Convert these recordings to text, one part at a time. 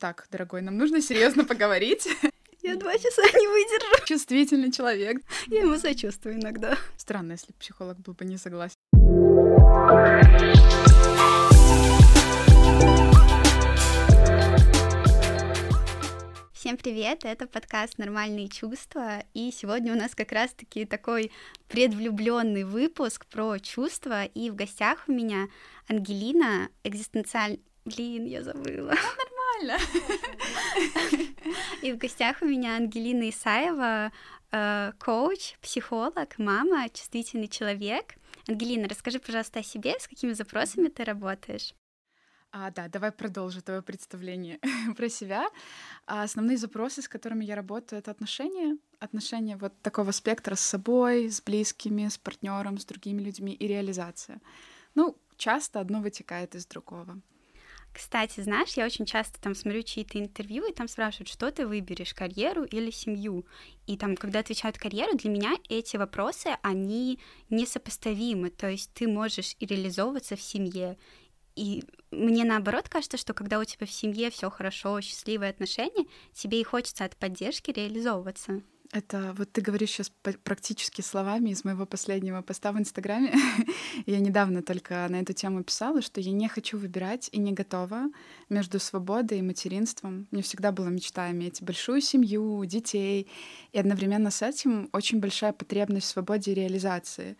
так, дорогой, нам нужно серьезно поговорить. Я два часа не выдержу. Чувствительный человек. Я ему сочувствую иногда. Странно, если психолог был бы не согласен. Всем привет, это подкаст «Нормальные чувства», и сегодня у нас как раз-таки такой предвлюбленный выпуск про чувства, и в гостях у меня Ангелина, экзистенциаль... Блин, я забыла. Нормально. И в гостях у меня Ангелина Исаева, э, коуч, психолог, мама, чувствительный человек. Ангелина, расскажи, пожалуйста, о себе, с какими запросами ты работаешь. А, да, давай продолжу твое представление про себя. А основные запросы, с которыми я работаю, это отношения. Отношения вот такого спектра с собой, с близкими, с партнером, с другими людьми и реализация. Ну, часто одно вытекает из другого. Кстати, знаешь, я очень часто там смотрю чьи-то интервью, и там спрашивают, что ты выберешь, карьеру или семью. И там, когда отвечают карьеру, для меня эти вопросы, они несопоставимы. То есть ты можешь и реализовываться в семье, и мне наоборот кажется, что когда у тебя в семье все хорошо, счастливые отношения, тебе и хочется от поддержки реализовываться. Это вот ты говоришь сейчас практически словами из моего последнего поста в Инстаграме. я недавно только на эту тему писала, что я не хочу выбирать и не готова между свободой и материнством. Мне всегда была мечта иметь большую семью, детей, и одновременно с этим очень большая потребность в свободе и реализации.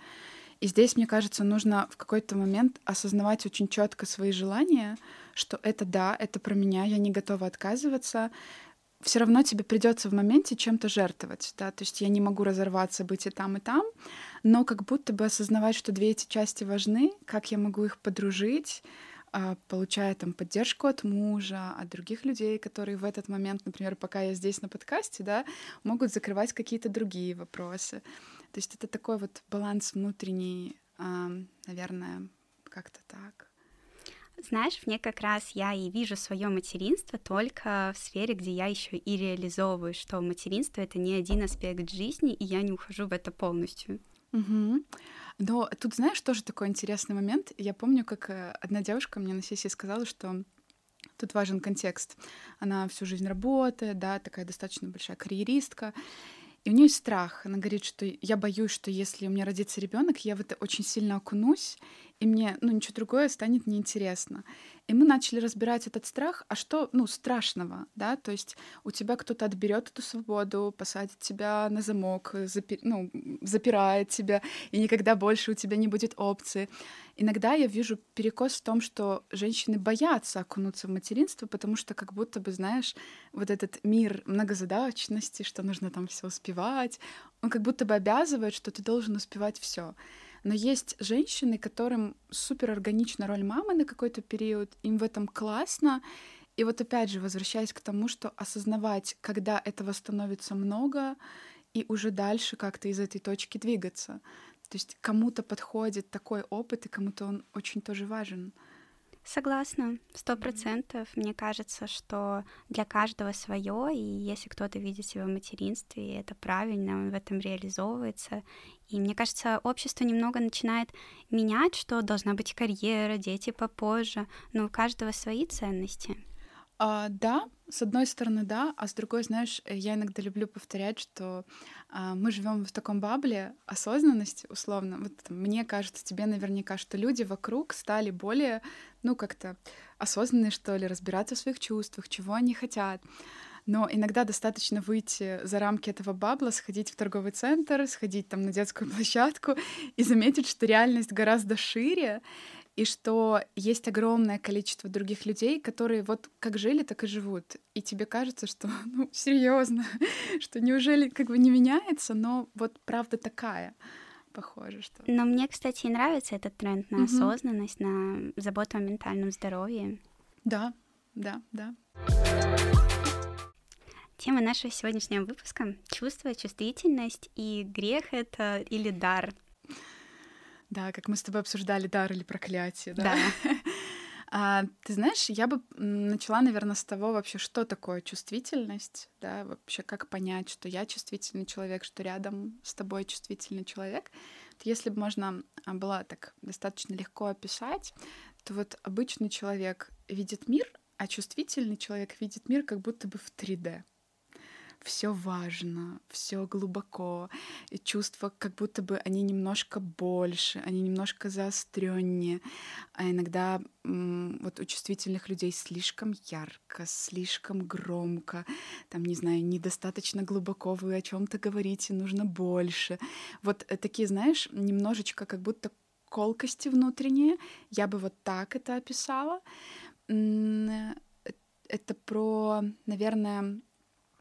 И здесь, мне кажется, нужно в какой-то момент осознавать очень четко свои желания, что это да, это про меня, я не готова отказываться. Все равно тебе придется в моменте чем-то жертвовать, да, то есть я не могу разорваться, быть и там, и там, но как будто бы осознавать, что две эти части важны, как я могу их подружить, а, получая там поддержку от мужа, от других людей, которые в этот момент, например, пока я здесь на подкасте, да, могут закрывать какие-то другие вопросы. То есть это такой вот баланс внутренний, наверное, как-то так. Знаешь, мне как раз я и вижу свое материнство только в сфере, где я еще и реализовываю, что материнство это не один аспект жизни, и я не ухожу в это полностью. Угу. Но тут, знаешь, тоже такой интересный момент. Я помню, как э, одна девушка мне на сессии сказала, что тут важен контекст. Она всю жизнь работает, да, такая достаточно большая карьеристка. И у нее страх. Она говорит, что я боюсь, что если у меня родится ребенок, я в это очень сильно окунусь, и мне, ну, ничего другое станет неинтересно. И мы начали разбирать этот страх, а что, ну, страшного, да, то есть у тебя кто-то отберет эту свободу, посадит тебя на замок, запи ну, запирает тебя, и никогда больше у тебя не будет опции. Иногда я вижу перекос в том, что женщины боятся окунуться в материнство, потому что как будто бы, знаешь, вот этот мир многозадачности, что нужно там все успевать, он как будто бы обязывает, что ты должен успевать все. Но есть женщины, которым супер органична роль мамы на какой-то период, им в этом классно. И вот опять же, возвращаясь к тому, что осознавать, когда этого становится много, и уже дальше как-то из этой точки двигаться. То есть кому-то подходит такой опыт, и кому-то он очень тоже важен. Согласна, сто процентов. Мне кажется, что для каждого свое, и если кто-то видит себя в материнстве, это правильно, он в этом реализовывается. И мне кажется, общество немного начинает менять, что должна быть карьера, дети попозже, но у каждого свои ценности. А, да, с одной стороны, да, а с другой, знаешь, я иногда люблю повторять, что а, мы живем в таком бабле осознанности, условно. Вот там, мне кажется, тебе наверняка, что люди вокруг стали более, ну, как-то осознанные, что ли, разбираться в своих чувствах, чего они хотят. Но иногда достаточно выйти за рамки этого бабла, сходить в торговый центр, сходить там на детскую площадку и заметить, что реальность гораздо шире, и что есть огромное количество других людей, которые вот как жили, так и живут. И тебе кажется, что, ну, серьезно, что неужели как бы не меняется, но вот правда такая. Похоже, что. Но мне, кстати, и нравится этот тренд на угу. осознанность, на заботу о ментальном здоровье. Да, да, да. Тема нашего сегодняшнего выпуска — чувство, чувствительность и грех это или дар. Да, как мы с тобой обсуждали, дар или проклятие, да? Да. А, ты знаешь, я бы начала, наверное, с того вообще, что такое чувствительность, да, вообще как понять, что я чувствительный человек, что рядом с тобой чувствительный человек. Если бы можно а, было так достаточно легко описать, то вот обычный человек видит мир а чувствительный человек видит мир как будто бы в 3D все важно, все глубоко, и чувства как будто бы они немножко больше, они немножко заостреннее, а иногда вот у чувствительных людей слишком ярко, слишком громко, там, не знаю, недостаточно глубоко вы о чем-то говорите, нужно больше. Вот э, такие, знаешь, немножечко как будто колкости внутренние, я бы вот так это описала. Э, это про, наверное,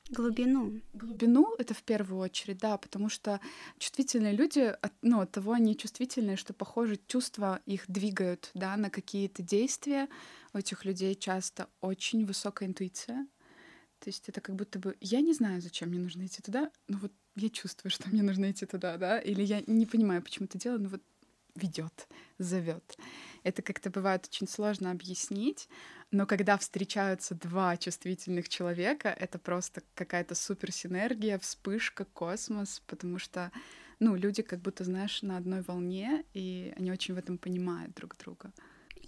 Глубину. Глубину — это в первую очередь, да, потому что чувствительные люди, ну, от того они чувствительные, что, похоже, чувства их двигают, да, на какие-то действия. У этих людей часто очень высокая интуиция. То есть это как будто бы я не знаю, зачем мне нужно идти туда, но вот я чувствую, что мне нужно идти туда, да, или я не понимаю, почему это делаю, но вот ведет, зовет. Это как-то бывает очень сложно объяснить, но когда встречаются два чувствительных человека, это просто какая-то суперсинергия, вспышка, космос, потому что, ну, люди как будто, знаешь, на одной волне, и они очень в этом понимают друг друга.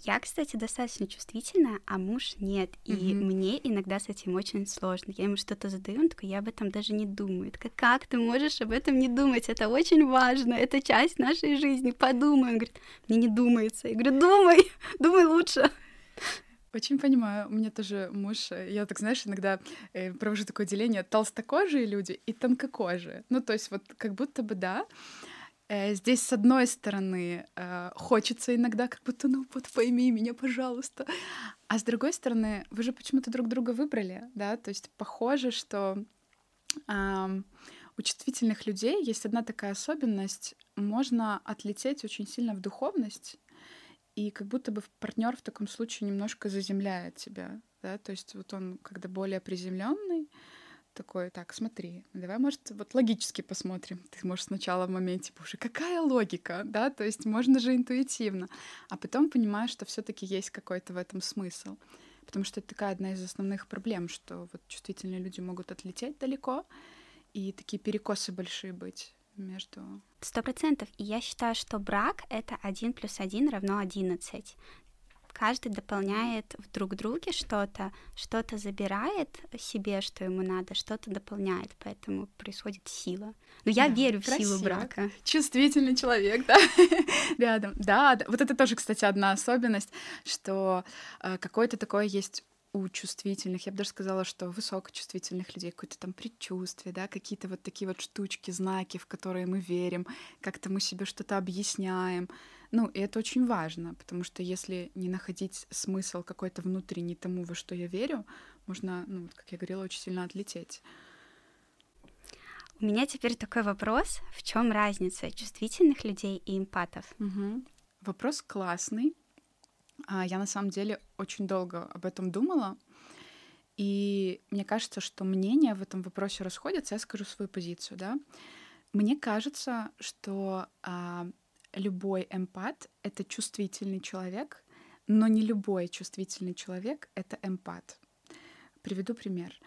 Я, кстати, достаточно чувствительна, а муж нет. И mm-hmm. мне иногда с этим очень сложно. Я ему что-то задаю, он такой, я об этом даже не думаю. Так как ты можешь об этом не думать? Это очень важно, это часть нашей жизни. Подумай. Он говорит, мне не думается. Я говорю, думай, думай лучше. Очень понимаю. У меня тоже муж, э, я так, знаешь, иногда э, провожу такое деление толстокожие люди и тонкокожие. Ну, то есть вот как будто бы, да, здесь с одной стороны э, хочется иногда как будто, ну вот пойми меня, пожалуйста. А с другой стороны, вы же почему-то друг друга выбрали, да, то есть похоже, что э, у чувствительных людей есть одна такая особенность, можно отлететь очень сильно в духовность, и как будто бы партнер в таком случае немножко заземляет тебя, да, то есть вот он когда более приземленный, такой, так, смотри, давай, может, вот логически посмотрим. Ты можешь сначала в моменте, боже, какая логика, да, то есть можно же интуитивно, а потом понимаешь, что все таки есть какой-то в этом смысл. Потому что это такая одна из основных проблем, что вот чувствительные люди могут отлететь далеко, и такие перекосы большие быть между... Сто процентов. И я считаю, что брак — это один плюс один равно одиннадцать. Каждый дополняет в друг друге что-то, что-то забирает себе, что ему надо, что-то дополняет, поэтому происходит сила. Но я да, верю в красиво. силу брака. Чувствительный человек, да, рядом. Да, да, вот это тоже, кстати, одна особенность, что э, какое-то такое есть у чувствительных, я бы даже сказала, что высокочувствительных людей какое-то там предчувствие, да, какие-то вот такие вот штучки, знаки, в которые мы верим, как-то мы себе что-то объясняем. Ну, и это очень важно, потому что если не находить смысл какой-то внутренний тому, во что я верю, можно, ну, как я говорила, очень сильно отлететь. У меня теперь такой вопрос. В чем разница чувствительных людей и эмпатов? Угу. Вопрос классный. А, я на самом деле очень долго об этом думала. И мне кажется, что мнения в этом вопросе расходятся. Я скажу свою позицию, да. Мне кажется, что а, любой эмпат — это чувствительный человек, но не любой чувствительный человек — это эмпат. Приведу пример.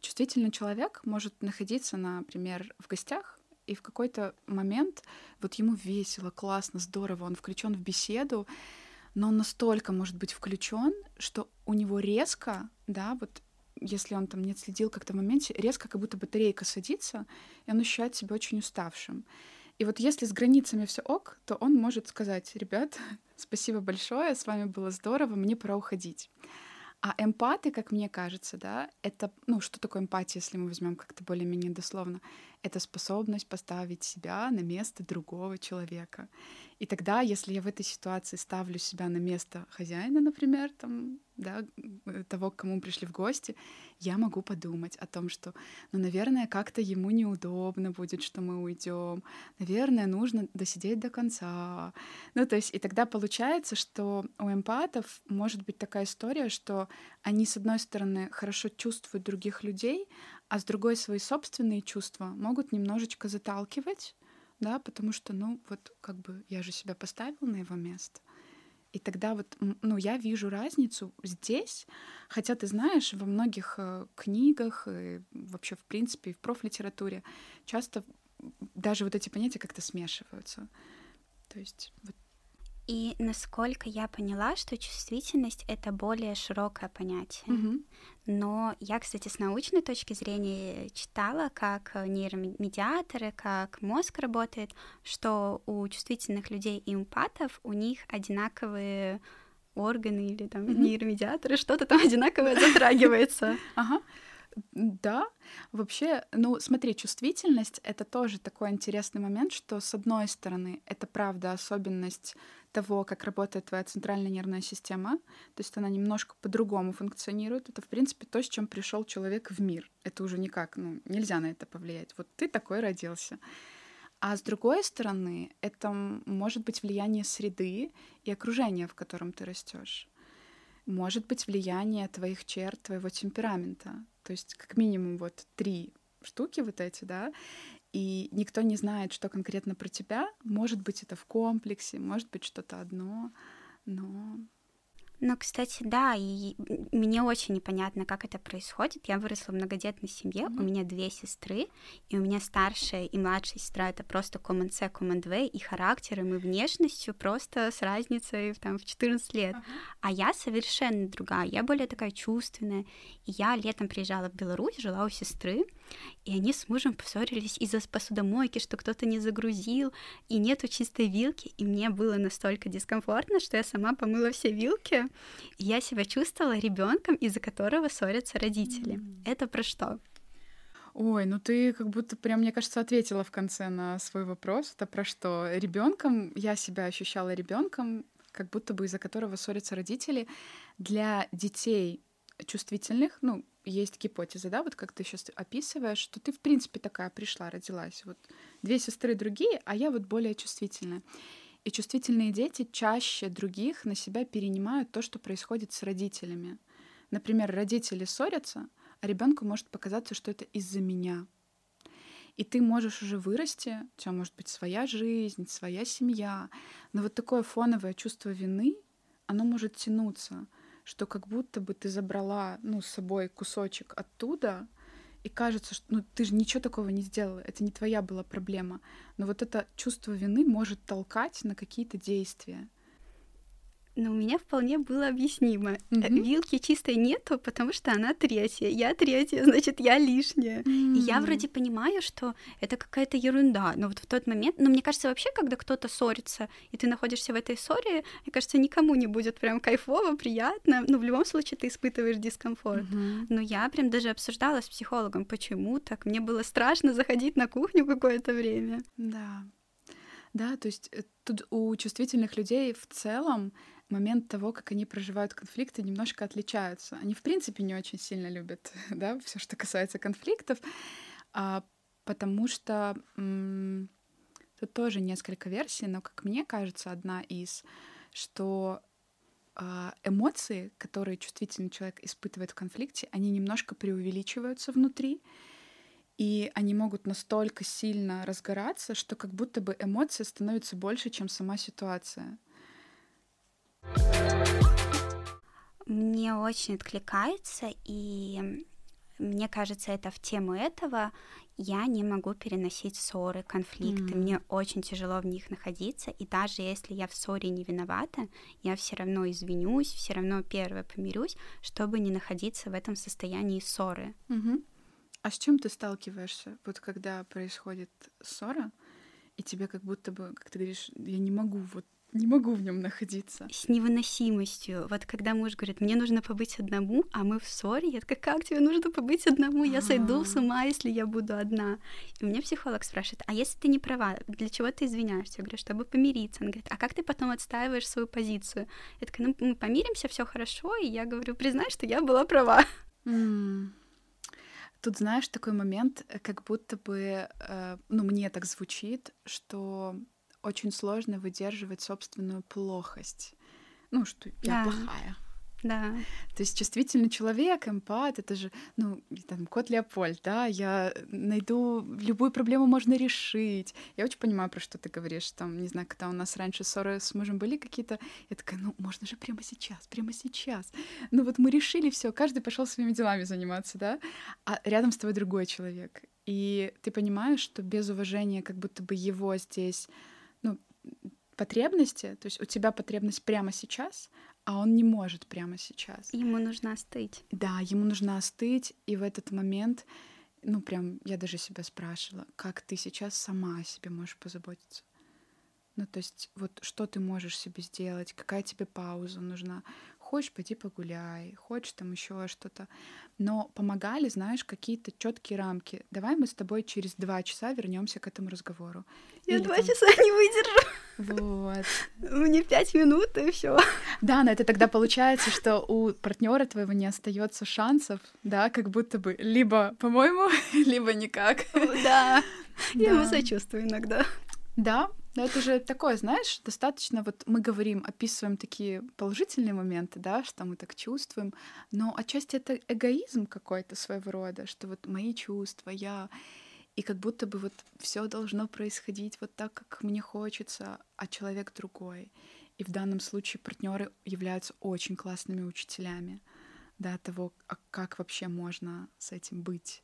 Чувствительный человек может находиться, например, в гостях, и в какой-то момент вот ему весело, классно, здорово, он включен в беседу, но он настолько может быть включен, что у него резко, да, вот если он там не отследил как-то в моменте, резко как будто батарейка садится, и он ощущает себя очень уставшим. И вот если с границами все ок, то он может сказать, ребят, спасибо большое, с вами было здорово, мне пора уходить. А эмпаты, как мне кажется, да, это, ну, что такое эмпатия, если мы возьмем как-то более-менее дословно? Это способность поставить себя на место другого человека. И тогда, если я в этой ситуации ставлю себя на место хозяина, например, там, да, э, того, к кому пришли в гости, я могу подумать о том, что, ну, наверное, как-то ему неудобно будет, что мы уйдем. Наверное, нужно досидеть до конца. Ну, то есть, и тогда получается, что у эмпатов может быть такая история, что они, с одной стороны, хорошо чувствуют других людей, а с другой свои собственные чувства могут немножечко заталкивать, да, потому что, ну, вот как бы я же себя поставил на его место. И тогда вот, ну, я вижу разницу здесь, хотя ты знаешь, во многих э, книгах и вообще, в принципе, и в профлитературе часто даже вот эти понятия как-то смешиваются. То есть вот И насколько я поняла, что чувствительность это более широкое понятие. Мгм. Но я, кстати, с научной точки зрения читала, как нейромедиаторы, как мозг работает, что у чувствительных людей и эмпатов у них одинаковые органы или там Мгм. нейромедиаторы, что-то там одинаковое затрагивается. Ага. Да, вообще, ну смотри, чувствительность — это тоже такой интересный момент, что с одной стороны, это правда особенность того, как работает твоя центральная нервная система, то есть она немножко по-другому функционирует. Это, в принципе, то, с чем пришел человек в мир. Это уже никак, ну, нельзя на это повлиять. Вот ты такой родился. А с другой стороны, это может быть влияние среды и окружения, в котором ты растешь. Может быть влияние твоих черт, твоего темперамента. То есть как минимум вот три штуки вот эти, да, и никто не знает, что конкретно про тебя. Может быть, это в комплексе, может быть, что-то одно, но... Ну, кстати, да, и мне очень непонятно, как это происходит. Я выросла в многодетной семье, у Мгм. меня две сестры, и у меня старшая и младшая сестра это просто common C, common V, и характером, и внешностью просто с разницей там, в 14 лет. А я совершенно другая, я более такая чувственная. И я летом приезжала в Беларусь, жила у сестры, и они с мужем поссорились из-за посудомойки, что кто-то не загрузил, и нету чистой вилки, и мне было настолько дискомфортно, что я сама помыла все вилки, и я себя чувствовала ребенком, из-за которого ссорятся родители. М. Это про что? Ой, ну ты как будто прям, мне кажется, ответила в конце на свой вопрос. Это про что? Ребенком я себя ощущала ребенком, как будто бы из-за которого ссорятся родители. Для детей чувствительных, ну, есть гипотеза, да, вот как ты сейчас описываешь, что ты, в принципе, такая пришла, родилась. Вот две сестры другие, а я вот более чувствительная. И чувствительные дети чаще других на себя перенимают то, что происходит с родителями. Например, родители ссорятся, а ребенку может показаться, что это из-за меня. И ты можешь уже вырасти, у тебя может быть своя жизнь, своя семья, но вот такое фоновое чувство вины, оно может тянуться, что как будто бы ты забрала ну, с собой кусочек оттуда, и кажется, что ну, ты же ничего такого не сделала, это не твоя была проблема. Но вот это чувство вины может толкать на какие-то действия. Но у меня вполне было объяснимо. Мгм. Вилки чистой нету, потому что она третья. Я третья, значит, я лишняя. И я вроде понимаю, что это какая-то ерунда, но вот в тот момент, ну, мне кажется, вообще, когда кто-то ссорится, и ты находишься в этой ссоре, мне кажется, никому не будет прям кайфово, приятно. Ну, в любом случае, ты испытываешь дискомфорт. Мгм. Но я прям даже обсуждала с психологом, почему так. Мне было страшно заходить на кухню какое-то время. Да. Да, то есть э, тут у чувствительных людей в целом момент того, как они проживают конфликты, немножко отличаются. Они, в принципе, не очень сильно любят, да, все, что касается конфликтов, а, потому что м, тут тоже несколько версий, но, как мне кажется, одна из, что а, эмоции, которые чувствительный человек испытывает в конфликте, они немножко преувеличиваются внутри, и они могут настолько сильно разгораться, что как будто бы эмоции становятся больше, чем сама ситуация. Мне очень откликается, и мне кажется, это в тему этого. Я не могу переносить ссоры, конфликты. М. Мне очень тяжело в них находиться. И даже если я в ссоре не виновата, я все равно извинюсь, все равно первое помирюсь, чтобы не находиться в этом состоянии ссоры. Мгм. А с чем ты сталкиваешься, вот когда происходит ссора, и тебе как будто бы, как ты говоришь, я не могу, вот не могу в нем находиться. С невыносимостью. Вот когда муж говорит, мне нужно побыть одному, а мы в ссоре, я такая, как тебе нужно побыть одному? Я сойду с А. ума, если я буду одна. И у меня психолог спрашивает, а если ты не права, для чего ты извиняешься? Я говорю, чтобы помириться. Он говорит, а как ты потом отстаиваешь свою позицию? Я такая, ну мы помиримся, все хорошо, и я говорю, признай, что я была права. М. Тут, знаешь, такой момент, э, как будто бы, э, ну, мне так звучит, что очень сложно выдерживать собственную плохость. Ну, что я Да. плохая. Да. То есть чувствительный человек, эмпат, это же, ну, там, кот Леопольд, да, я найду, любую проблему можно решить. Я очень понимаю, про что ты говоришь, там, не знаю, когда у нас раньше ссоры с мужем были какие-то, я такая, ну, можно же прямо сейчас, прямо сейчас. Ну, вот мы решили все, каждый пошел своими делами заниматься, да, а рядом с тобой другой человек. И ты понимаешь, что без уважения как будто бы его здесь, потребности, то есть у тебя потребность прямо сейчас, а он не может прямо сейчас. Ему нужно остыть. Да, ему нужно остыть, и в этот момент, ну прям, я даже себя спрашивала, как ты сейчас сама о себе можешь позаботиться. Ну, то есть, вот что ты можешь себе сделать, какая тебе пауза нужна, хочешь, пойди погуляй, хочешь там еще что-то. Но помогали, знаешь, какие-то четкие рамки. Давай мы с тобой через два часа вернемся к этому разговору. Я Или два там... часа не выдержу. Вот. Мне пять минут и все. Да, но это тогда получается, что у партнера твоего не остается шансов, да, как будто бы либо, по-моему, либо никак. Да. Я ему сочувствую иногда. Да, но это же такое, знаешь, достаточно вот мы говорим, описываем такие положительные моменты, да, что мы так чувствуем, но отчасти это эгоизм какой-то своего рода, что вот мои чувства, я, и как будто бы вот все должно происходить вот так, как мне хочется, а человек другой. И в данном случае партнеры являются очень классными учителями, да, того, а как вообще можно с этим быть.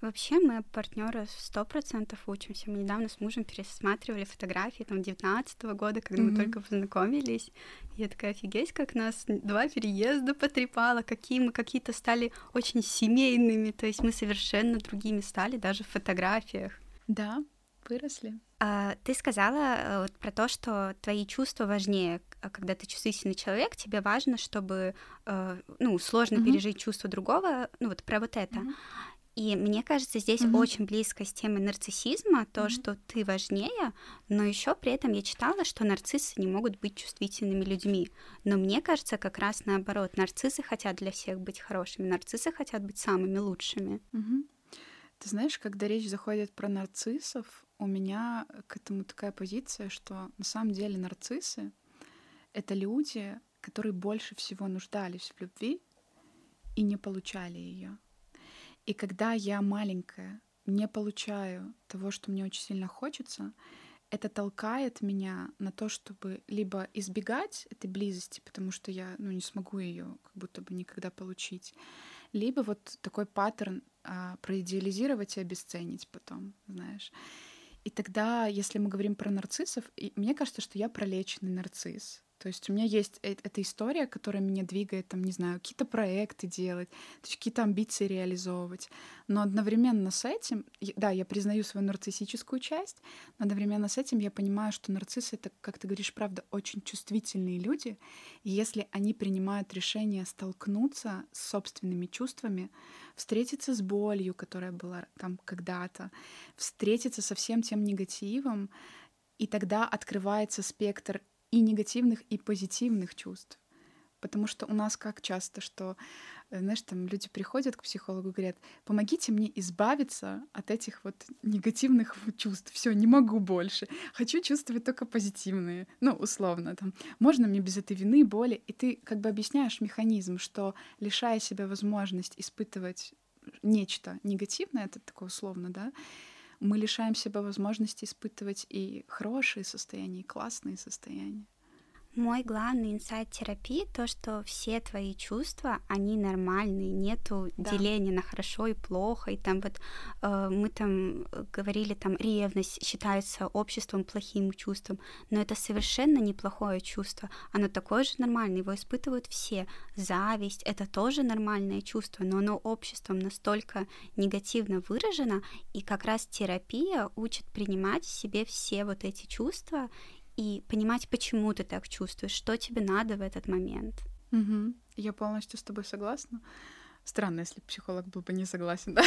Вообще мы партнеры сто процентов учимся. Мы недавно с мужем пересматривали фотографии там девятнадцатого года, когда mm-hmm. мы только познакомились. Я такая офигеть, как нас два переезда потрепало, какие мы какие-то стали очень семейными, то есть мы совершенно другими стали даже в фотографиях. Да, выросли. А, ты сказала э, вот, про то, что твои чувства важнее, а когда ты чувствительный человек, тебе важно, чтобы э, ну сложно mm-hmm. пережить чувство другого, ну вот про вот это. Mm-hmm. И мне кажется, здесь mm-hmm. очень близко с темой нарциссизма, то, mm-hmm. что ты важнее, но еще при этом я читала, что нарциссы не могут быть чувствительными людьми. Но мне кажется, как раз наоборот, нарциссы хотят для всех быть хорошими, нарциссы хотят быть самыми лучшими. Mm-hmm. Ты знаешь, когда речь заходит про нарциссов, у меня к этому такая позиция, что на самом деле нарциссы — это люди, которые больше всего нуждались в любви и не получали ее. И когда я маленькая не получаю того, что мне очень сильно хочется, это толкает меня на то, чтобы либо избегать этой близости, потому что я ну, не смогу ее как будто бы никогда получить, либо вот такой паттерн а, проидеализировать и обесценить потом, знаешь. И тогда, если мы говорим про нарциссов, и мне кажется, что я пролеченный нарцисс. То есть у меня есть эта история, которая меня двигает, там, не знаю, какие-то проекты делать, какие-то амбиции реализовывать. Но одновременно с этим, да, я признаю свою нарциссическую часть, но одновременно с этим я понимаю, что нарциссы — это, как ты говоришь, правда, очень чувствительные люди. И если они принимают решение столкнуться с собственными чувствами, встретиться с болью, которая была там когда-то, встретиться со всем тем негативом, и тогда открывается спектр и негативных, и позитивных чувств. Потому что у нас как часто, что, э, знаешь, там люди приходят к психологу и говорят, помогите мне избавиться от этих вот негативных чувств. Все, не могу больше. Хочу чувствовать только позитивные. Ну, условно, там, можно мне без этой вины, боли. И ты как бы объясняешь механизм, что лишая себя возможность испытывать нечто негативное, это такое условно, да, мы лишаем себя возможности испытывать и хорошие состояния, и классные состояния. Мой главный инсайт терапии то, что все твои чувства, они нормальные, нету да. деления на хорошо и плохо. И там вот э, мы там говорили, там ревность считается обществом плохим чувством, но это совершенно неплохое чувство. Оно такое же нормальное, его испытывают все. Зависть — это тоже нормальное чувство, но оно обществом настолько негативно выражено, и как раз терапия учит принимать в себе все вот эти чувства и понимать, почему ты так чувствуешь, что тебе надо в этот момент. Угу. Я полностью с тобой согласна. Странно, если психолог был бы не согласен, да?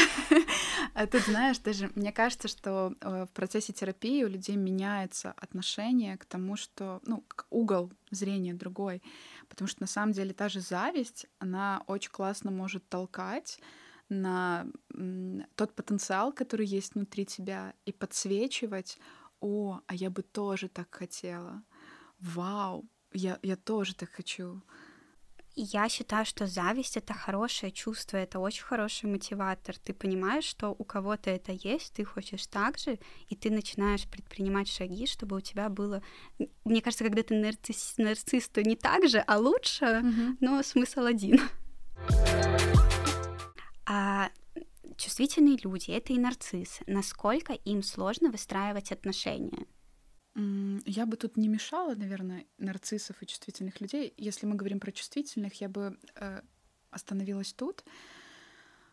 А тут, знаешь, даже мне кажется, что э, в процессе терапии у людей меняется отношение к тому, что, ну, угол зрения другой. Потому что на самом деле та же зависть, она очень классно может толкать на тот потенциал, который есть внутри тебя, и подсвечивать о, а я бы тоже так хотела. Вау, я, я тоже так хочу. Я считаю, что зависть это хорошее чувство, это очень хороший мотиватор. Ты понимаешь, что у кого-то это есть, ты хочешь так же, и ты начинаешь предпринимать шаги, чтобы у тебя было. Мне кажется, когда ты нарцисс, нарцисс то не так же, а лучше, mm-hmm. но смысл один. Чувствительные люди, это и нарциссы, насколько им сложно выстраивать отношения? Я бы тут не мешала, наверное, нарциссов и чувствительных людей. Если мы говорим про чувствительных, я бы э, остановилась тут.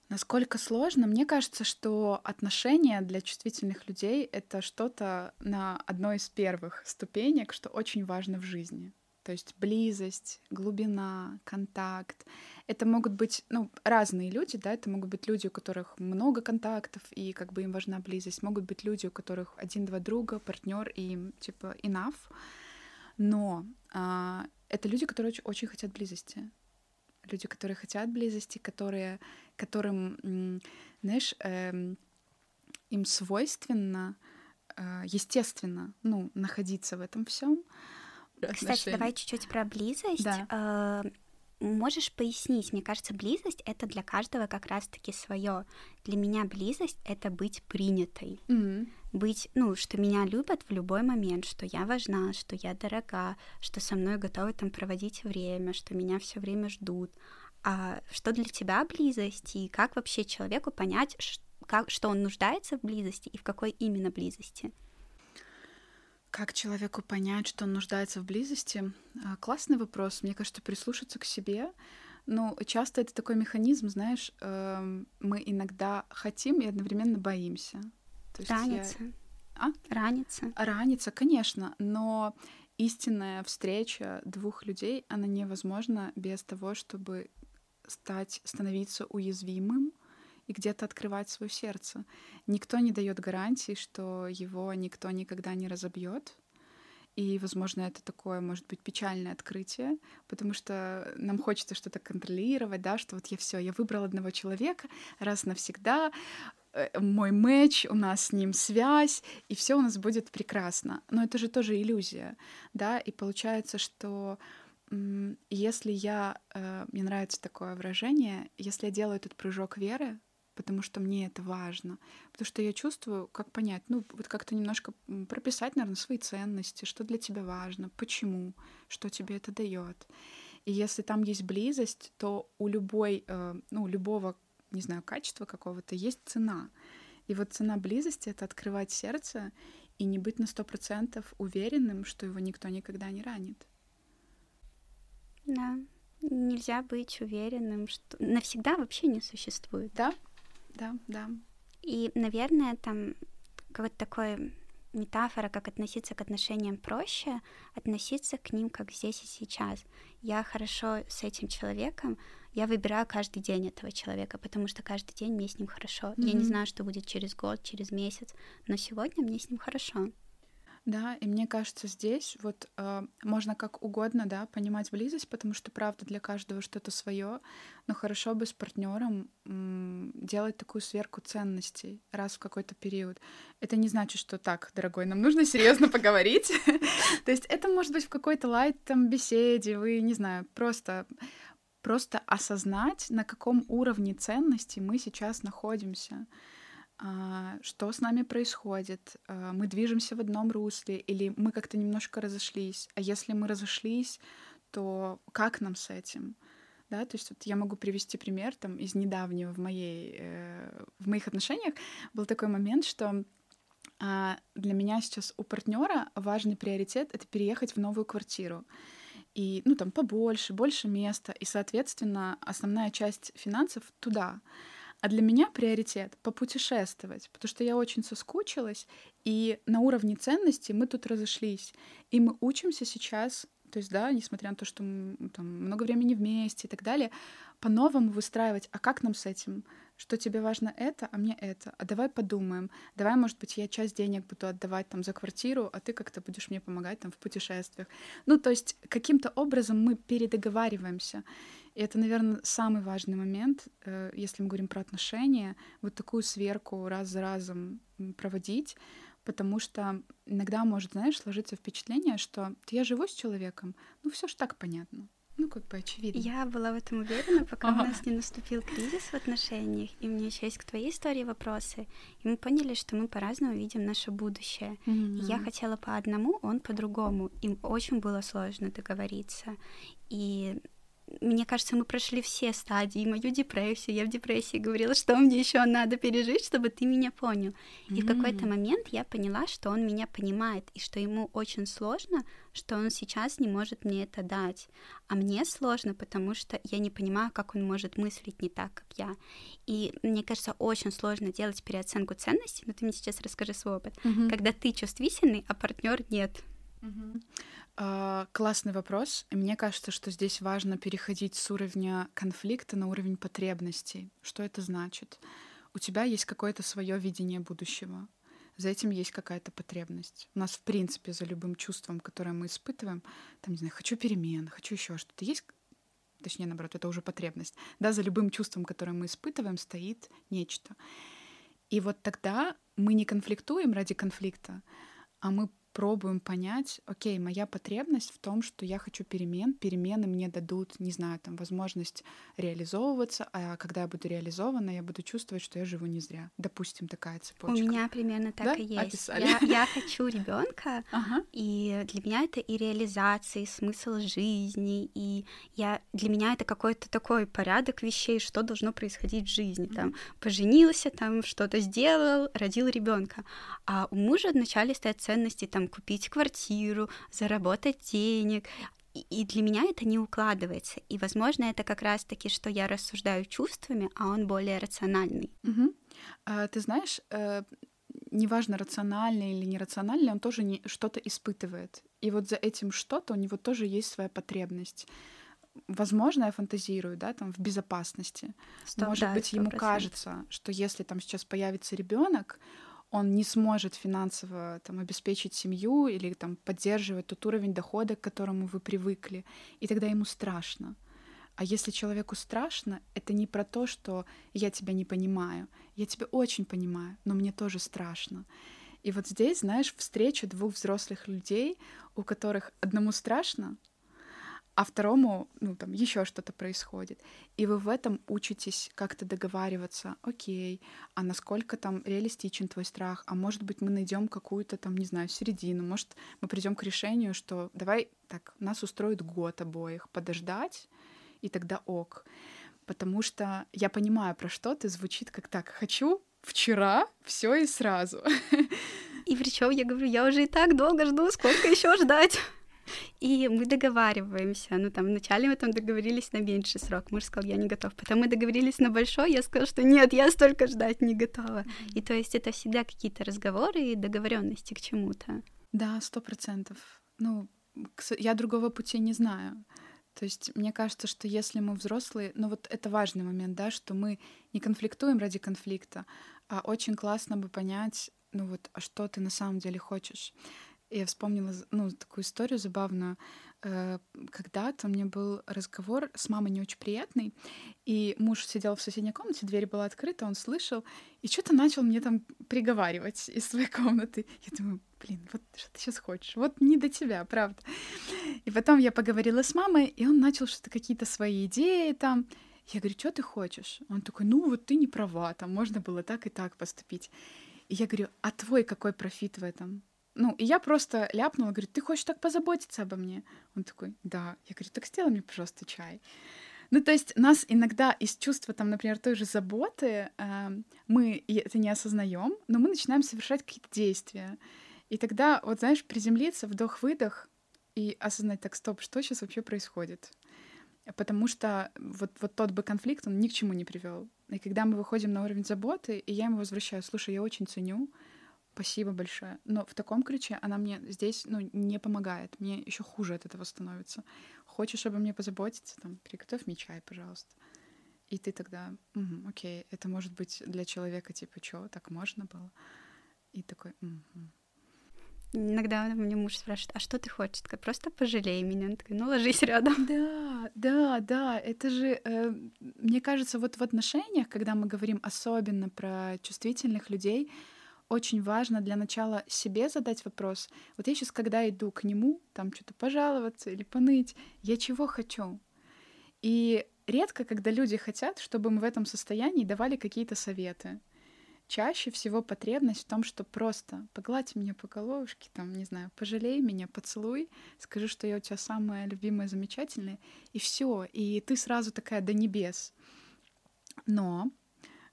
Насколько сложно? Мне кажется, что отношения для чувствительных людей — это что-то на одной из первых ступенек, что очень важно в жизни. То есть близость, глубина, контакт. Это могут быть ну, разные люди, да, это могут быть люди, у которых много контактов, и как бы им важна близость. Могут быть люди, у которых один-два друга, партнер, и им типа enough. Но а, это люди, которые очень, очень хотят близости. Люди, которые хотят близости, которые, которым, знаешь, эм, им свойственно, э, естественно, ну, находиться в этом всем. Кстати, давай чуть-чуть про близость. Да. А, можешь пояснить? Мне кажется, близость это для каждого как раз-таки свое. Для меня близость это быть принятой, mm-hmm. быть, ну, что меня любят в любой момент, что я важна, что я дорога, что со мной готовы там проводить время, что меня все время ждут. А что для тебя близость и как вообще человеку понять, как, что он нуждается в близости и в какой именно близости? Как человеку понять, что он нуждается в близости? А, классный вопрос. Мне кажется, прислушаться к себе. Ну, часто это такой механизм, знаешь, эм, мы иногда хотим и одновременно боимся. То есть Ранится. Я... А? Ранится. Ранится, конечно, но истинная встреча двух людей, она невозможна без того, чтобы стать, становиться уязвимым, и где-то открывать свое сердце. Никто не дает гарантии, что его никто никогда не разобьет. И, возможно, это такое, может быть, печальное открытие, потому что нам хочется что-то контролировать, да, что вот я все, я выбрал одного человека раз навсегда, э, мой матч, у нас с ним связь, и все у нас будет прекрасно. Но это же тоже иллюзия, да, и получается, что если я, э, мне нравится такое выражение, если я делаю этот прыжок веры, потому что мне это важно, потому что я чувствую, как понять, ну вот как-то немножко прописать, наверное, свои ценности, что для тебя важно, почему, что тебе это дает. И если там есть близость, то у любой, э, ну любого, не знаю, качества какого-то есть цена. И вот цена близости — это открывать сердце и не быть на сто процентов уверенным, что его никто никогда не ранит. Да, нельзя быть уверенным, что навсегда вообще не существует. Да, да, да. И, наверное, там какой-то такой метафора, как относиться к отношениям проще, относиться к ним как здесь и сейчас. Я хорошо с этим человеком, я выбираю каждый день этого человека, потому что каждый день мне с ним хорошо. Mm-hmm. Я не знаю, что будет через год, через месяц, но сегодня мне с ним хорошо. Да, и мне кажется, здесь вот э, можно как угодно, да, понимать близость, потому что правда для каждого что-то свое, но хорошо бы с партнером м, делать такую сверку ценностей раз в какой-то период. Это не значит, что так, дорогой, нам нужно серьезно поговорить. То есть это может быть в какой-то лайт там беседе, вы, не знаю, просто просто осознать, на каком уровне ценностей мы сейчас находимся. А, что с нами происходит, а, мы движемся в одном русле или мы как-то немножко разошлись, а если мы разошлись, то как нам с этим? Да, то есть вот я могу привести пример там из недавнего в моей э, в моих отношениях был такой момент, что а, для меня сейчас у партнера важный приоритет это переехать в новую квартиру и ну там побольше, больше места и соответственно основная часть финансов туда. А для меня приоритет попутешествовать, потому что я очень соскучилась, и на уровне ценностей мы тут разошлись. И мы учимся сейчас, то есть, да, несмотря на то, что мы там, много времени вместе и так далее, по-новому выстраивать, а как нам с этим? Что тебе важно это, а мне это. А давай подумаем. Давай, может быть, я часть денег буду отдавать там за квартиру, а ты как-то будешь мне помогать там в путешествиях. Ну, то есть каким-то образом мы передоговариваемся. И это, наверное, самый важный момент, э, если мы говорим про отношения, вот такую сверку раз за разом проводить, потому что иногда может, знаешь, сложиться впечатление, что я живу с человеком, ну все ж так понятно. Ну, как бы очевидно. Я была в этом уверена, пока ага. у нас не наступил кризис в отношениях, и у меня еще есть к твоей истории вопросы. И мы поняли, что мы по-разному видим наше будущее. Mm-hmm. И я хотела по одному, он по другому. Им очень было сложно договориться. И мне кажется, мы прошли все стадии, мою депрессию. Я в депрессии говорила, что мне еще надо пережить, чтобы ты меня понял. И mm-hmm. в какой-то момент я поняла, что он меня понимает, и что ему очень сложно, что он сейчас не может мне это дать. А мне сложно, потому что я не понимаю, как он может мыслить не так, как я. И мне кажется, очень сложно делать переоценку ценностей, но ты мне сейчас расскажи свой опыт. Mm-hmm. Когда ты чувствительный, а партнер нет. Uh, классный вопрос. Мне кажется, что здесь важно переходить с уровня конфликта на уровень потребностей. Что это значит? У тебя есть какое-то свое видение будущего. За этим есть какая-то потребность. У нас, в принципе, за любым чувством, которое мы испытываем, там, не знаю, хочу перемен, хочу еще что-то, есть точнее, наоборот, это уже потребность. Да, за любым чувством, которое мы испытываем, стоит нечто. И вот тогда мы не конфликтуем ради конфликта, а мы пробуем понять, окей, моя потребность в том, что я хочу перемен, перемены мне дадут, не знаю, там, возможность реализовываться, а когда я буду реализована, я буду чувствовать, что я живу не зря. Допустим, такая цепочка. У меня примерно так да? и есть. Я, я хочу ребенка, ага. и для меня это и реализация, и смысл жизни, и я для меня это какой-то такой порядок вещей, что должно происходить в жизни. Там поженился, там что-то сделал, родил ребенка. А у мужа вначале стоят ценности там купить квартиру, заработать денег. И для меня это не укладывается. И, возможно, это как раз-таки, что я рассуждаю чувствами, а он более рациональный. Угу. А, ты знаешь, э, неважно, рациональный или нерациональный, он тоже не, что-то испытывает. И вот за этим что-то у него тоже есть своя потребность. Возможно, я фантазирую, да, там в безопасности. Стоп, Может да, быть, 100%. ему кажется, что если там сейчас появится ребенок, он не сможет финансово там, обеспечить семью или там, поддерживать тот уровень дохода, к которому вы привыкли, и тогда ему страшно. А если человеку страшно, это не про то, что я тебя не понимаю. Я тебя очень понимаю, но мне тоже страшно. И вот здесь, знаешь, встреча двух взрослых людей, у которых одному страшно, а второму, ну, там, еще что-то происходит. И вы в этом учитесь как-то договариваться, окей, а насколько там реалистичен твой страх, а может быть, мы найдем какую-то там, не знаю, середину, может, мы придем к решению, что давай так, нас устроит год обоих подождать, и тогда ок. Потому что я понимаю, про что ты звучит как так. Хочу вчера все и сразу. И причем я говорю, я уже и так долго жду, сколько еще ждать? И мы договариваемся. Ну, там, вначале мы там договорились на меньший срок. Муж сказал, я не готов. Потом мы договорились на большой, я сказала, что нет, я столько ждать не готова. Mm-hmm. И то есть это всегда какие-то разговоры и договоренности к чему-то. Да, сто процентов. Ну, я другого пути не знаю. То есть мне кажется, что если мы взрослые, ну вот это важный момент, да, что мы не конфликтуем ради конфликта, а очень классно бы понять, ну вот, а что ты на самом деле хочешь. Я вспомнила ну, такую историю забавную. Э, когда-то у меня был разговор с мамой не очень приятный, и муж сидел в соседней комнате, дверь была открыта, он слышал, и что-то начал мне там приговаривать из своей комнаты. Я думаю, блин, вот что ты сейчас хочешь? Вот не до тебя, правда. И потом я поговорила с мамой, и он начал что-то, какие-то свои идеи там. Я говорю, что ты хочешь? Он такой, ну вот ты не права, там можно было так и так поступить. И я говорю, а твой какой профит в этом? Ну, и я просто ляпнула, говорю, ты хочешь так позаботиться обо мне? Он такой, да. Я говорю, так сделай мне, пожалуйста, чай. Ну, то есть нас иногда из чувства, там, например, той же заботы э, мы это не осознаем, но мы начинаем совершать какие-то действия. И тогда, вот знаешь, приземлиться, вдох-выдох и осознать, так, стоп, что сейчас вообще происходит? Потому что вот, вот тот бы конфликт, он ни к чему не привел. И когда мы выходим на уровень заботы, и я ему возвращаю, слушай, я очень ценю, Спасибо большое. Но в таком ключе она мне здесь ну, не помогает. Мне еще хуже от этого становится. Хочешь обо мне позаботиться? Там, приготовь мне чай, пожалуйста. И ты тогда, угу, окей, это может быть для человека типа, что, так можно было? И такой, угу. Иногда мне муж спрашивает, а что ты хочешь? Такая, просто пожалей меня. Он такой, ну ложись рядом. Да, да, да. Это же, э, мне кажется, вот в отношениях, когда мы говорим особенно про чувствительных людей, очень важно для начала себе задать вопрос. Вот я сейчас, когда иду к нему, там что-то пожаловаться или поныть, я чего хочу? И редко, когда люди хотят, чтобы мы в этом состоянии давали какие-то советы. чаще всего потребность в том, что просто погладь меня по головушке, там, не знаю, пожалей меня, поцелуй, скажи, что я у тебя самая любимая, замечательная, и все, и ты сразу такая до небес. Но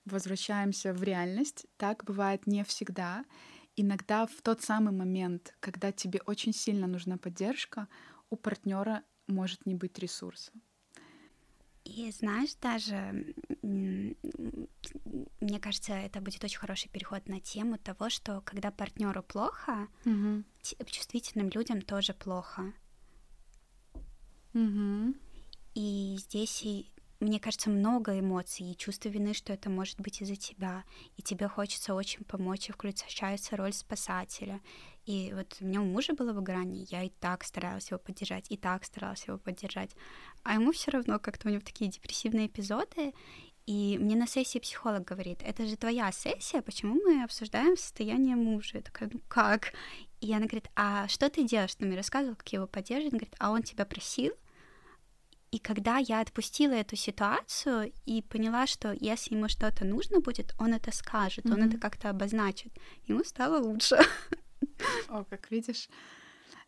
возвращаемся в реальность, так бывает не всегда. Иногда в тот самый момент, когда тебе очень сильно нужна поддержка, у партнера может не быть ресурса. И знаешь, даже мне кажется, это будет очень хороший переход на тему того, что когда партнеру плохо, угу. чувствительным людям тоже плохо. Угу. И здесь и мне кажется, много эмоций и чувство вины, что это может быть из-за тебя, и тебе хочется очень помочь, и включается роль спасателя. И вот у меня у мужа было выгорание, я и так старалась его поддержать, и так старалась его поддержать. А ему все равно как-то у него такие депрессивные эпизоды, и мне на сессии психолог говорит, это же твоя сессия, почему мы обсуждаем состояние мужа? Я такая, ну как? И она говорит, а что ты делаешь? Ты мне рассказывал, как его поддерживать. Она говорит, а он тебя просил? И когда я отпустила эту ситуацию и поняла, что если ему что-то нужно будет, он это скажет, mm-hmm. он это как-то обозначит, ему стало лучше. О, как видишь,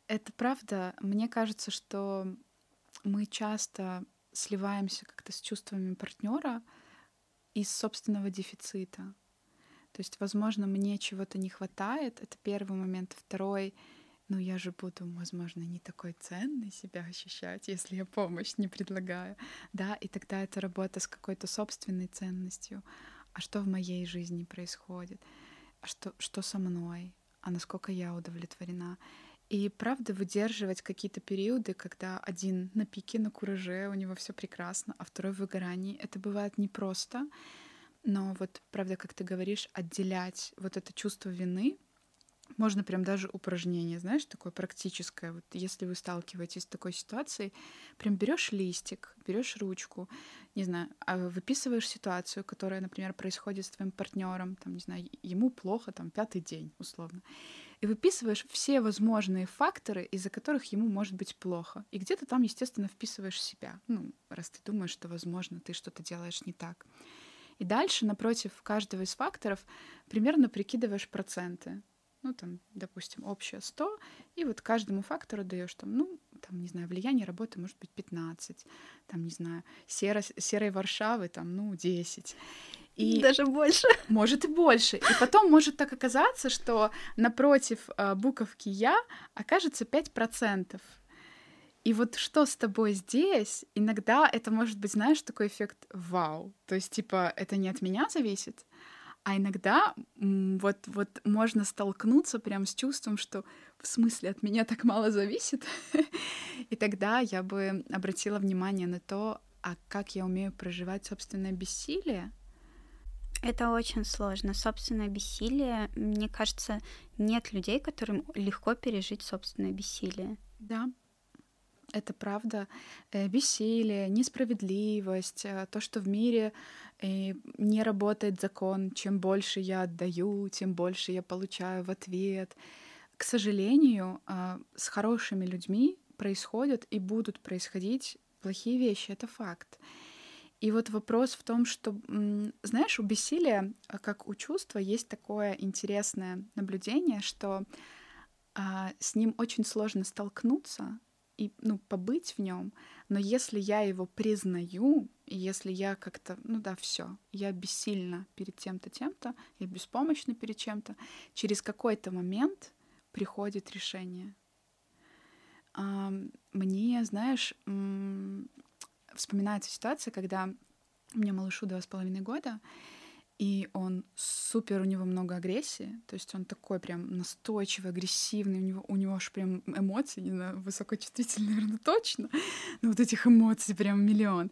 это правда. Мне кажется, что мы часто сливаемся как-то с чувствами партнера из собственного дефицита. То есть, возможно, мне чего-то не хватает. Это первый момент. Второй, ну я же буду, возможно, не такой ценной себя ощущать, если я помощь не предлагаю. Да, и тогда это работа с какой-то собственной ценностью. А что в моей жизни происходит? А что, что со мной? а насколько я удовлетворена. И правда выдерживать какие-то периоды, когда один на пике, на кураже, у него все прекрасно, а второй в выгорании, это бывает непросто. Но вот, правда, как ты говоришь, отделять вот это чувство вины можно прям даже упражнение, знаешь, такое практическое. Вот если вы сталкиваетесь с такой ситуацией, прям берешь листик, берешь ручку, не знаю, а выписываешь ситуацию, которая, например, происходит с твоим партнером, там, не знаю, ему плохо, там, пятый день, условно. И выписываешь все возможные факторы, из-за которых ему может быть плохо. И где-то там, естественно, вписываешь себя. Ну, раз ты думаешь, что, возможно, ты что-то делаешь не так. И дальше, напротив каждого из факторов, примерно прикидываешь проценты ну, там, допустим, общее 100, и вот каждому фактору даешь там, ну, там, не знаю, влияние работы может быть 15, там, не знаю, серо, серой Варшавы, там, ну, 10. И даже больше. Может и больше. И потом может так оказаться, что напротив э, буковки «я» окажется 5%. И вот что с тобой здесь, иногда это может быть, знаешь, такой эффект «вау». То есть, типа, это не от меня зависит, а иногда вот, вот можно столкнуться прям с чувством, что в смысле от меня так мало зависит. И тогда я бы обратила внимание на то, а как я умею проживать собственное бессилие. Это очень сложно. Собственное бессилие, мне кажется, нет людей, которым легко пережить собственное бессилие. Да, это правда. Э, бессилие, несправедливость, э, то, что в мире э, не работает закон. Чем больше я отдаю, тем больше я получаю в ответ. К сожалению, с хорошими людьми происходят и будут происходить плохие вещи. Это факт. И вот вопрос в том, что, знаешь, у бессилия, как у чувства, есть такое интересное наблюдение, что а, с ним очень сложно столкнуться, и ну, побыть в нем, но если я его признаю, и если я как-то, ну да, все, я бессильна перед тем-то, тем-то, я беспомощна перед чем-то, через какой-то момент приходит решение. Мне, знаешь, вспоминается ситуация, когда меня малышу два с половиной года, и он супер, у него много агрессии, то есть он такой прям настойчивый, агрессивный, у него, у него аж прям эмоции, не знаю, высокочувствительные, наверное, точно, но вот этих эмоций прям миллион.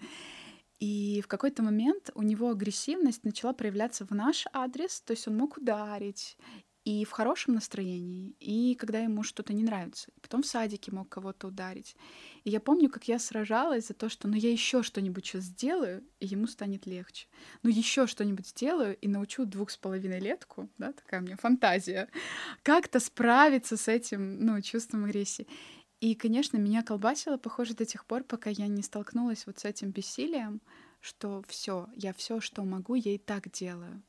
И в какой-то момент у него агрессивность начала проявляться в наш адрес, то есть он мог ударить, и в хорошем настроении, и когда ему что-то не нравится. Потом в садике мог кого-то ударить. И я помню, как я сражалась за то, что ну я еще что-нибудь сейчас сделаю, и ему станет легче. Ну еще что-нибудь сделаю и научу двух с половиной летку, да, такая у меня фантазия, как-то справиться с этим, ну, чувством агрессии. И, конечно, меня колбасило, похоже, до тех пор, пока я не столкнулась вот с этим бессилием, что все, я все, что могу, я и так делаю.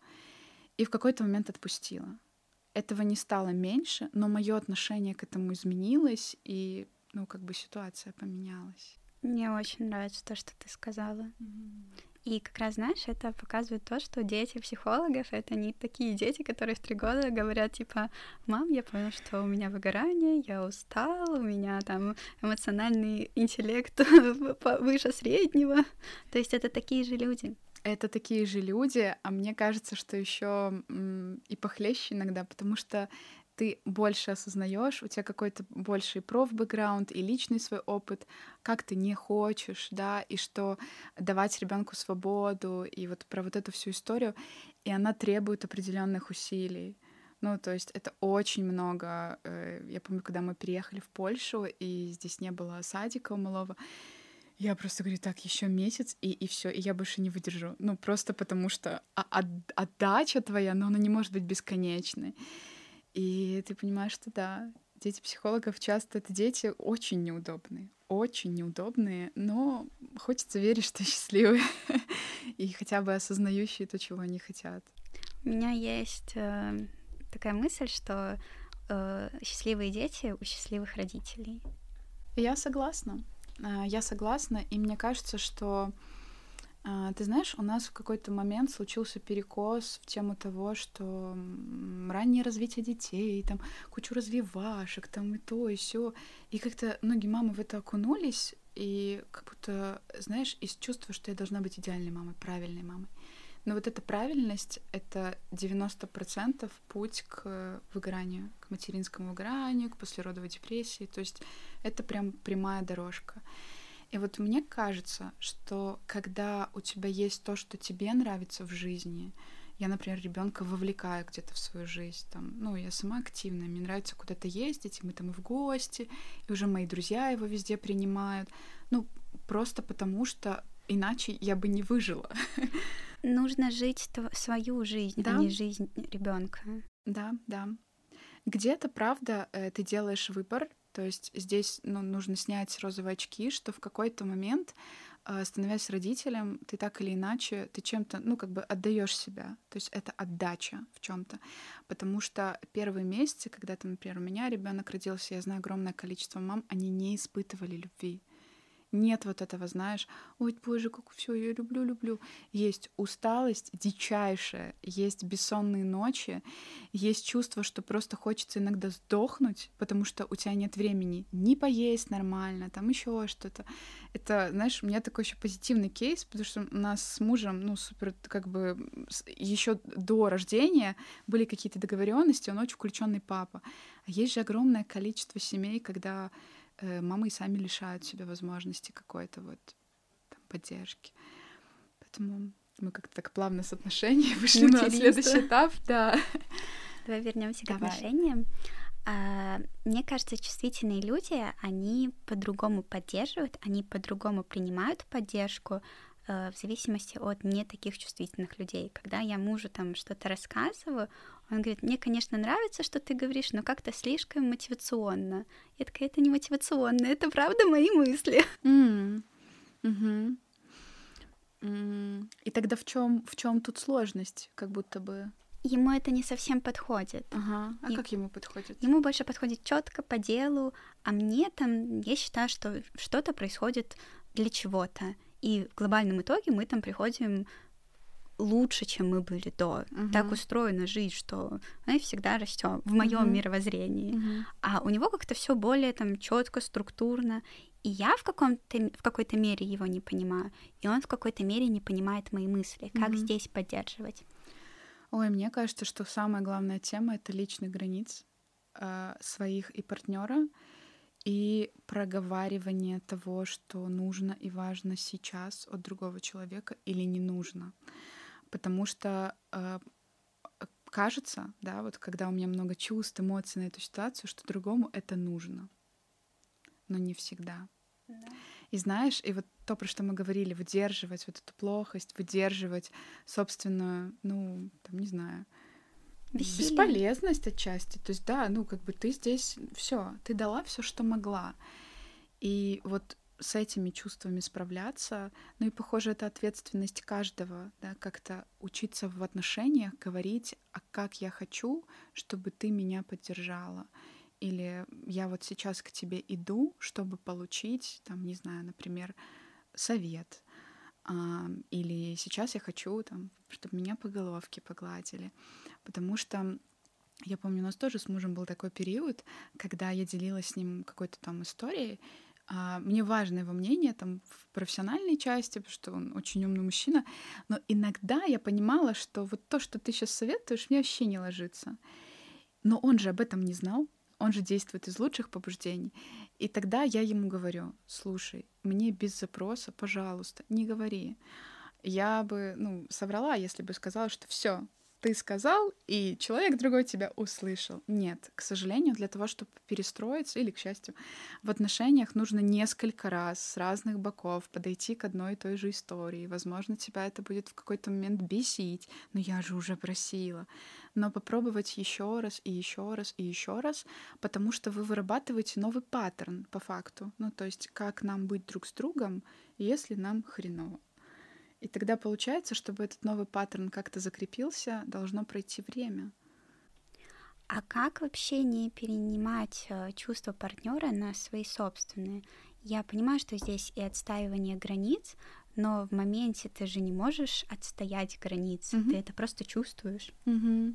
И в какой-то момент отпустила. Этого не стало меньше, но мое отношение к этому изменилось, и, ну, как бы ситуация поменялась. Мне очень нравится то, что ты сказала. И как раз, знаешь, это показывает то, что дети психологов — это не такие дети, которые в три года говорят, типа, «Мам, я понял, что у меня выгорание, я устал, у меня там эмоциональный интеллект выше среднего». То есть это такие же люди. Это такие же люди, а мне кажется, что еще и похлеще иногда, потому что ты больше осознаешь, у тебя какой-то больший проф-бэкграунд и личный свой опыт, как ты не хочешь, да, и что давать ребенку свободу, и вот про вот эту всю историю, и она требует определенных усилий. Ну, то есть это очень много. Э, я помню, когда мы переехали в Польшу, и здесь не было садика у малого, я просто говорю, так, еще месяц, и, и все, и я больше не выдержу. Ну, просто потому что отдача твоя, но она не может быть бесконечной. И ты понимаешь, что да, дети психологов часто это дети очень неудобные, очень неудобные, но хочется верить, что счастливые и хотя бы осознающие то, чего они хотят. У меня есть э, такая мысль, что э, счастливые дети у счастливых родителей. Я согласна. Э, я согласна, и мне кажется, что а, ты знаешь, у нас в какой-то момент случился перекос в тему того, что раннее развитие детей, там кучу развивашек, там и то, и все. И как-то многие мамы в это окунулись, и как будто, знаешь, из чувства, что я должна быть идеальной мамой, правильной мамой. Но вот эта правильность — это 90% путь к выгоранию, к материнскому выгоранию, к послеродовой депрессии. То есть это прям прямая дорожка. И вот мне кажется, что когда у тебя есть то, что тебе нравится в жизни, я, например, ребенка вовлекаю где-то в свою жизнь. Там, ну, я сама активная, мне нравится куда-то ездить, и мы там и в гости, и уже мои друзья его везде принимают. Ну, просто потому что иначе я бы не выжила. Нужно жить свою жизнь, а да? а не жизнь ребенка. Да, да. Где-то, правда, э, ты делаешь выбор, то есть здесь ну, нужно снять розовые очки, что в какой-то момент, э, становясь родителем, ты так или иначе, ты чем-то, ну, как бы отдаешь себя. То есть это отдача в чем-то. Потому что первые месяцы, когда, там, например, у меня ребенок родился, я знаю огромное количество мам, они не испытывали любви нет вот этого, знаешь, ой, боже, как все, я люблю, люблю. Есть усталость дичайшая, есть бессонные ночи, есть чувство, что просто хочется иногда сдохнуть, потому что у тебя нет времени ни поесть нормально, там еще что-то. Это, знаешь, у меня такой еще позитивный кейс, потому что у нас с мужем, ну, супер, как бы еще до рождения были какие-то договоренности, он очень включенный папа. А есть же огромное количество семей, когда мамы и сами лишают себя возможности какой-то вот там, поддержки. Поэтому мы как-то так плавно с отношений вышли на следующий этап, да. Давай вернемся к отношениям. А, мне кажется, чувствительные люди, они по-другому поддерживают, они по-другому принимают поддержку, Э, в зависимости от не таких чувствительных людей. Когда я мужу там что-то рассказываю, он говорит, мне, конечно, нравится, что ты говоришь, но как-то слишком мотивационно. Я такая, это не мотивационно, это правда мои мысли. Mm. Mm-hmm. Mm. И тогда в чем в чем тут сложность, как будто бы? Ему это не совсем подходит. Ага. А и... как ему подходит? Ему больше подходит четко по делу, а мне там, я считаю, что что-то происходит для чего-то. И в глобальном итоге мы там приходим лучше, чем мы были до. Uh-huh. Так устроена жизнь, что мы всегда растем в моем uh-huh. мировоззрении. Uh-huh. А у него как-то все более там четко, структурно. И я в, каком-то, в какой-то мере его не понимаю, и он в какой-то мере не понимает мои мысли. Как uh-huh. здесь поддерживать? Ой, мне кажется, что самая главная тема это личных границ э, своих и партнера и проговаривание того, что нужно и важно сейчас от другого человека или не нужно. Потому что э, кажется, да, вот когда у меня много чувств, эмоций на эту ситуацию, что другому это нужно. Но не всегда. Да. И знаешь, и вот то, про что мы говорили, выдерживать вот эту плохость, выдерживать собственную, ну, там, не знаю, Веселье. Бесполезность отчасти. То есть, да, ну, как бы ты здесь все, ты дала все, что могла. И вот с этими чувствами справляться. Ну и, похоже, это ответственность каждого, да, как-то учиться в отношениях, говорить, а как я хочу, чтобы ты меня поддержала. Или я вот сейчас к тебе иду, чтобы получить, там, не знаю, например, совет. А, или сейчас я хочу, там, чтобы меня по головке погладили. Потому что я помню, у нас тоже с мужем был такой период, когда я делилась с ним какой-то там историей, а, мне важно его мнение там в профессиональной части, потому что он очень умный мужчина, но иногда я понимала, что вот то, что ты сейчас советуешь, мне вообще не ложится. Но он же об этом не знал, он же действует из лучших побуждений. И тогда я ему говорю, слушай, мне без запроса, пожалуйста, не говори. Я бы, ну, соврала, если бы сказала, что все, ты сказал, и человек другой тебя услышал. Нет, к сожалению, для того, чтобы перестроиться, или, к счастью, в отношениях нужно несколько раз с разных боков подойти к одной и той же истории. Возможно, тебя это будет в какой-то момент бесить, но я же уже просила. Но попробовать еще раз и еще раз и еще раз, потому что вы вырабатываете новый паттерн по факту. Ну, то есть, как нам быть друг с другом, если нам хреново. И тогда получается, чтобы этот новый паттерн как-то закрепился, должно пройти время. А как вообще не перенимать э, чувства партнера на свои собственные? Я понимаю, что здесь и отстаивание границ, но в моменте ты же не можешь отстоять границы, mm-hmm. ты это просто чувствуешь. Mm-hmm.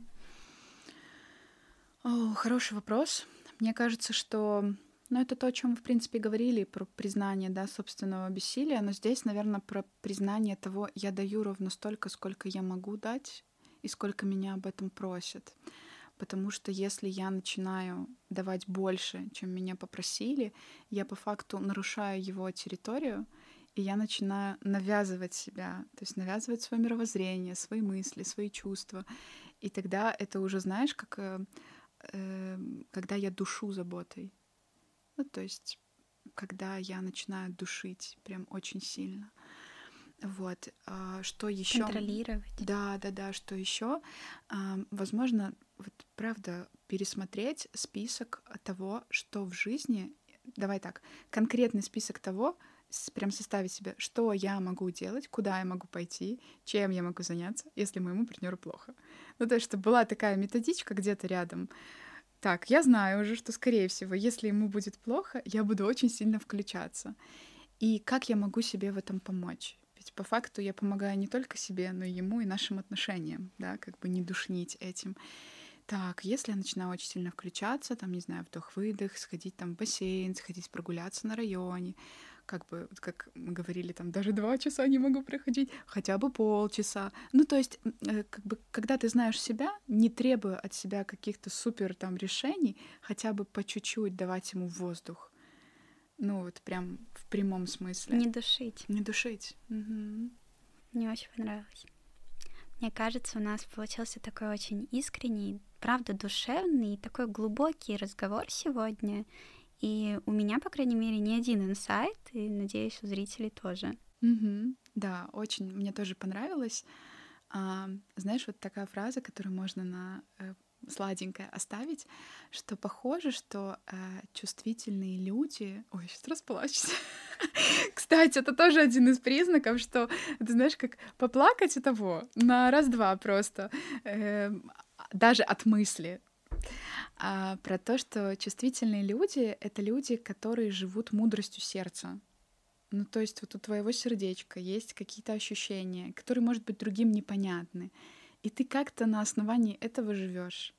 О, хороший вопрос. Мне кажется, что ну, это то, о чем мы, в принципе, говорили, про признание, да, собственного бессилия, но здесь, наверное, про признание того, я даю ровно столько, сколько я могу дать, и сколько меня об этом просят. Потому что если я начинаю давать больше, чем меня попросили, я по факту нарушаю его территорию, и я начинаю навязывать себя, то есть навязывать свое мировоззрение, свои мысли, свои чувства. И тогда это уже, знаешь, как э, э, когда я душу заботой. Ну, то есть, когда я начинаю душить прям очень сильно. Вот. А, что еще? Контролировать. Да, да, да. Что еще? А, возможно, вот правда пересмотреть список того, что в жизни. Давай так, конкретный список того, прям составить себе, что я могу делать, куда я могу пойти, чем я могу заняться, если моему партнеру плохо. Ну, то есть, чтобы была такая методичка где-то рядом, так, я знаю уже, что, скорее всего, если ему будет плохо, я буду очень сильно включаться. И как я могу себе в этом помочь? Ведь по факту я помогаю не только себе, но и ему, и нашим отношениям, да, как бы не душнить этим. Так, если я начинаю очень сильно включаться, там, не знаю, вдох-выдох, сходить там в бассейн, сходить прогуляться на районе, как бы, как мы говорили, там даже два часа не могу проходить, хотя бы полчаса. Ну, то есть, э, как бы, когда ты знаешь себя, не требуя от себя каких-то супер там решений, хотя бы по чуть-чуть давать ему воздух. Ну, вот прям в прямом смысле. Не душить. Не душить. Угу. Мне очень понравилось. Мне кажется, у нас получился такой очень искренний, правда, душевный, такой глубокий разговор сегодня. И у меня, по крайней мере, не один инсайт, и надеюсь, у зрителей тоже. Угу. Да, очень мне тоже понравилось. А, знаешь, вот такая фраза, которую можно на э, сладенькое оставить, что похоже, что э, чувствительные люди... Ой, сейчас расплачусь. Кстати, это тоже один из признаков, что, ты знаешь, как поплакать и того на раз-два просто, э, даже от мысли а, про то, что чувствительные люди — это люди, которые живут мудростью сердца. Ну, то есть вот у твоего сердечка есть какие-то ощущения, которые, может быть, другим непонятны. И ты как-то на основании этого живешь.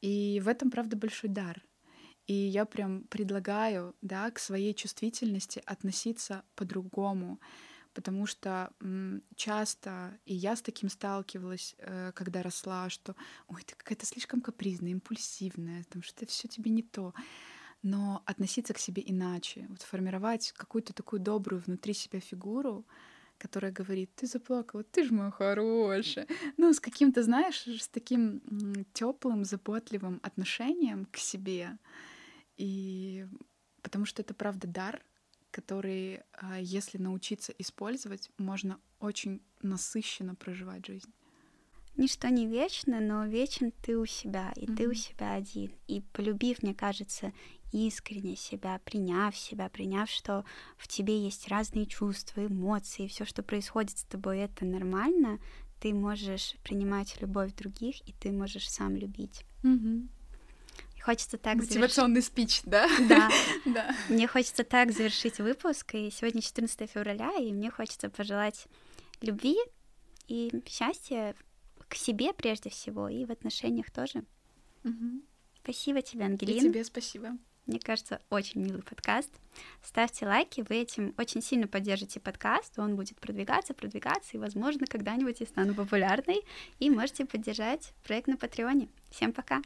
И в этом, правда, большой дар. И я прям предлагаю, да, к своей чувствительности относиться по-другому потому что часто, и я с таким сталкивалась, э, когда росла, что, ой, ты какая-то слишком капризная, импульсивная, потому что все тебе не то. Но относиться к себе иначе, вот формировать какую-то такую добрую внутри себя фигуру, которая говорит, ты заплакала, ты же моя хорошая. Ну, с каким-то, знаешь, с таким теплым, заботливым отношением к себе. И потому что это правда дар, который, а, если научиться использовать, можно очень насыщенно проживать жизнь. Ничто не вечно, но вечен ты у себя, и mm-hmm. ты у себя один. И полюбив, мне кажется, искренне себя, приняв себя, приняв, что в тебе есть разные чувства, эмоции, все, что происходит с тобой, это нормально, ты можешь принимать любовь других, и ты можешь сам любить. Угу. Хочется так Мотивационный спич, да? Да. да. Мне хочется так завершить выпуск, и сегодня 14 февраля, и мне хочется пожелать любви и счастья к себе прежде всего, и в отношениях тоже. Угу. Спасибо тебе, Ангелина. И тебе спасибо. Мне кажется, очень милый подкаст. Ставьте лайки, вы этим очень сильно поддержите подкаст, он будет продвигаться, продвигаться, и, возможно, когда-нибудь я стану популярной, и можете поддержать проект на Патреоне. Всем пока!